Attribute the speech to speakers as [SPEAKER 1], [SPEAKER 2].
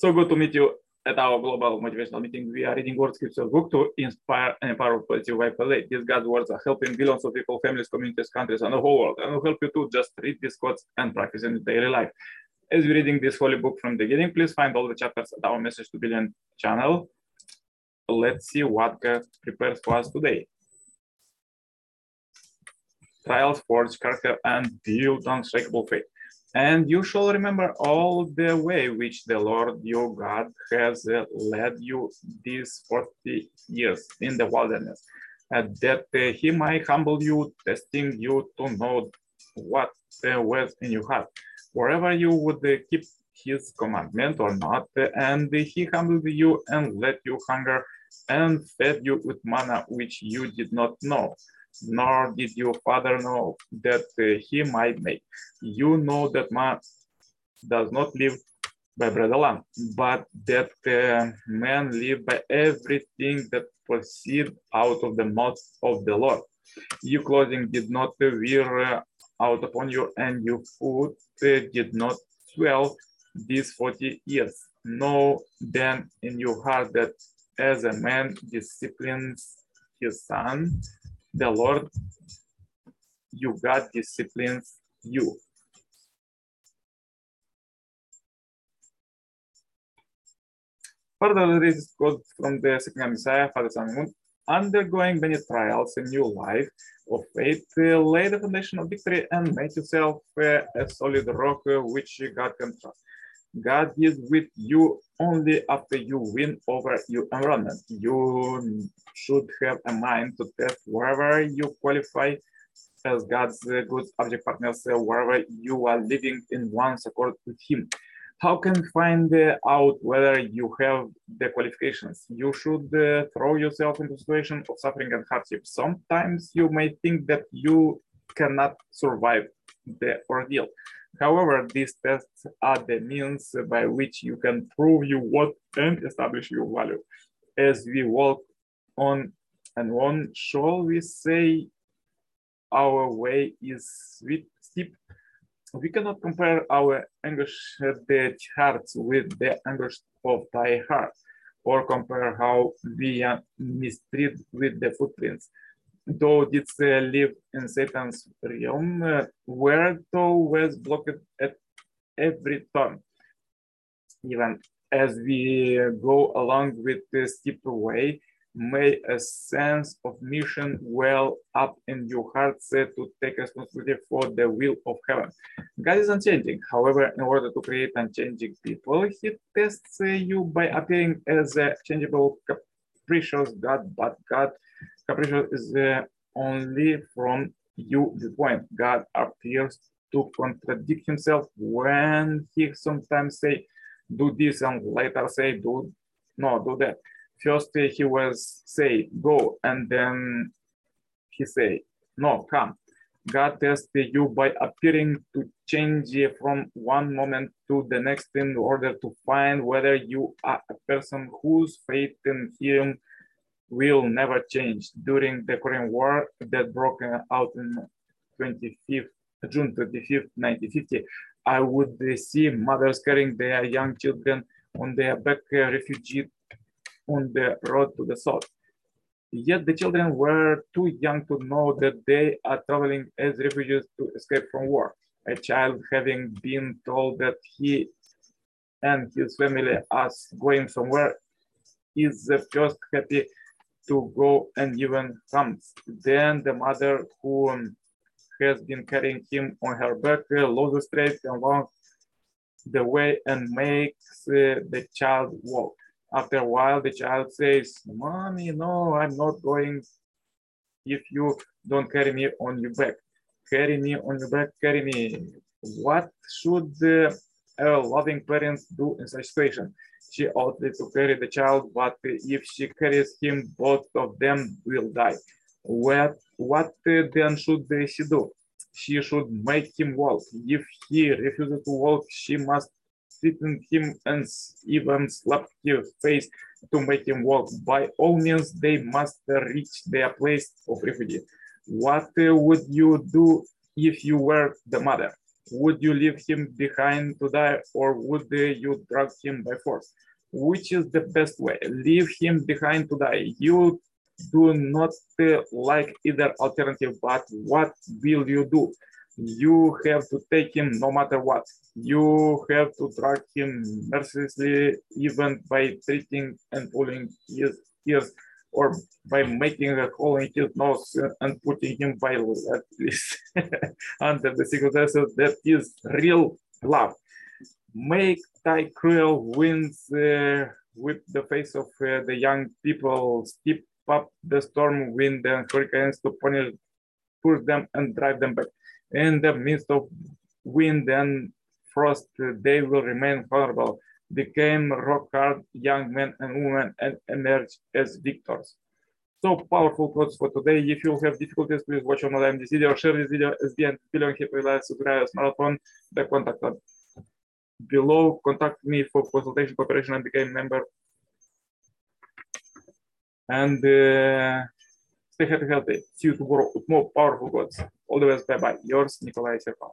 [SPEAKER 1] So good to meet you at our global motivational meeting. We are reading World Scripture book to inspire and empower positive life today. These God's words are helping billions of people, families, communities, countries, and the whole world. And will help you to just read these quotes and practice in daily life. As you're reading this holy book from the beginning, please find all the chapters at our Message to Billion channel. Let's see what God prepares for us today. Trials forge character and build unshakable faith. And you shall remember all the way which the Lord your God has uh, led you these 40 years in the wilderness, and that uh, he might humble you, testing you to know what uh, was in your heart, wherever you would uh, keep his commandment or not. And he humbled you and let you hunger and fed you with manna which you did not know nor did your father know that uh, he might make. You know that man does not live by bread alone, but that uh, man live by everything that proceed out of the mouth of the Lord. Your clothing did not wear out upon you, and your food uh, did not swell these 40 years. Know then in your heart that as a man disciplines his son, the Lord you God disciplines you. Further, this is from the second Messiah, Father Simon, undergoing many trials in your life of faith, uh, lay the foundation of victory and make yourself uh, a solid rock uh, which God can trust. God is with you only after you win over your environment. You should have a mind to test wherever you qualify as God's good object partners, wherever you are living in one accord with Him. How can you find out whether you have the qualifications? You should uh, throw yourself into a situation of suffering and hardship. Sometimes you may think that you cannot survive the ordeal. However, these tests are the means by which you can prove your worth and establish your value. As we walk on and on, shall we say our way is steep? We cannot compare our anguished hearts with the anguish of thy heart, or compare how we are mistreated with the footprints though didst live in Satan's realm, uh, where thou was blocked at every turn. Even as we go along with this steep way, may a sense of mission well up in your heart set to take responsibility for the will of heaven. God is unchanging. However, in order to create unchanging people, he tests you by appearing as a changeable, capricious God, but God capricious is uh, only from you viewpoint. God appears to contradict himself when he sometimes say, do this and later say, do no, do that. First he was say, go, and then he say, no, come. God tests you by appearing to change from one moment to the next in order to find whether you are a person whose faith in him will never change. During the Korean War that broke out in 25th, June 25th, 1950, I would see mothers carrying their young children on their back, uh, refugee on the road to the south. Yet the children were too young to know that they are traveling as refugees to escape from war. A child having been told that he and his family are going somewhere is just happy to go and even comes. Then the mother who um, has been carrying him on her back loses strength along the way and makes uh, the child walk. After a while, the child says, Mommy, no, I'm not going if you don't carry me on your back. Carry me on your back, carry me. What should a loving parent do in such situation? she ought to carry the child, but if she carries him, both of them will die. What, what then should she do? She should make him walk. If he refuses to walk, she must threaten him and even slapped his face to make him walk. By all means, they must reach their place of refuge. What would you do if you were the mother? Would you leave him behind to die or would you drag him by force? Which is the best way? Leave him behind to die. You do not like either alternative, but what will you do? You have to take him no matter what. You have to drag him mercilessly, even by treating and pulling his ears or by making a hole in his nose and putting him by at least under the circumstances that is real love. Make cruel winds uh, with the face of uh, the young people, step up the storm wind and hurricanes to punish, push them and drive them back. In the midst of wind and frost, they will remain vulnerable became rock hard young men and women and emerged as victors. So powerful quotes for today. If you have difficulties, please watch online this video, share this video end billion happy lives marathon, the contact below. Contact me for consultation, cooperation, and become member. And uh, stay happy, healthy. See you tomorrow with more powerful quotes. All the best. Bye bye. Yours, Nikolai Serpal.